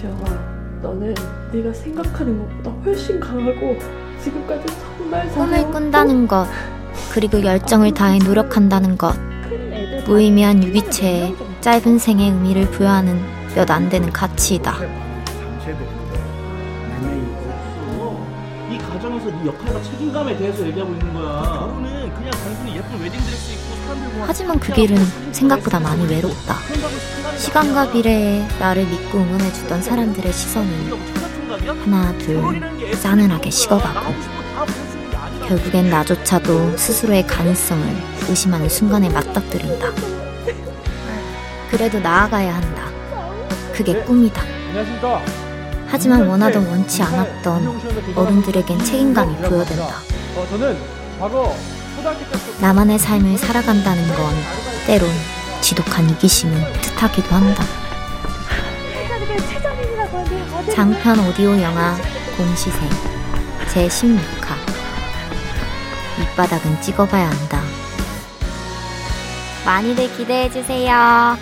재영아 너는 네가 생각하는 것보다 훨씬 강하고 지금까지 정말 꿈을 꾼다는 것, 그리고 열정을 다해 노력한다는 것, 무의미한 유기체에. 짧은 생의 의미를 부여하는 몇 안 되는 가치이다. 이 가정에서 네 역할과 책임감에 대해서 얘기하고 있는 거야. 결혼은 그냥 단순히 예쁜 웨딩드레스 입고 사람들 보고 하지만 그 길은 생각보다 많이 외롭다. 시간과 비례해 나를 믿고 응원해주던 사람들의 시선은 하나, 둘, 싸늘하게 식어가고 결국엔 나조차도 스스로의 가능성을 의심하는 순간에 맞닥뜨린다. 그래도 나아가야 한다. 그게 꿈이다. 하지만 원하던 원치 않았던 어른들에겐 책임감이 부여된다. 나만의 삶을 살아간다는 건 때론 지독한 이기심을 뜻하기도 한다. 장편 오디오 영화 곰시생 제16화 밑바닥은 찍어봐야 한다. 많이들 기대해주세요.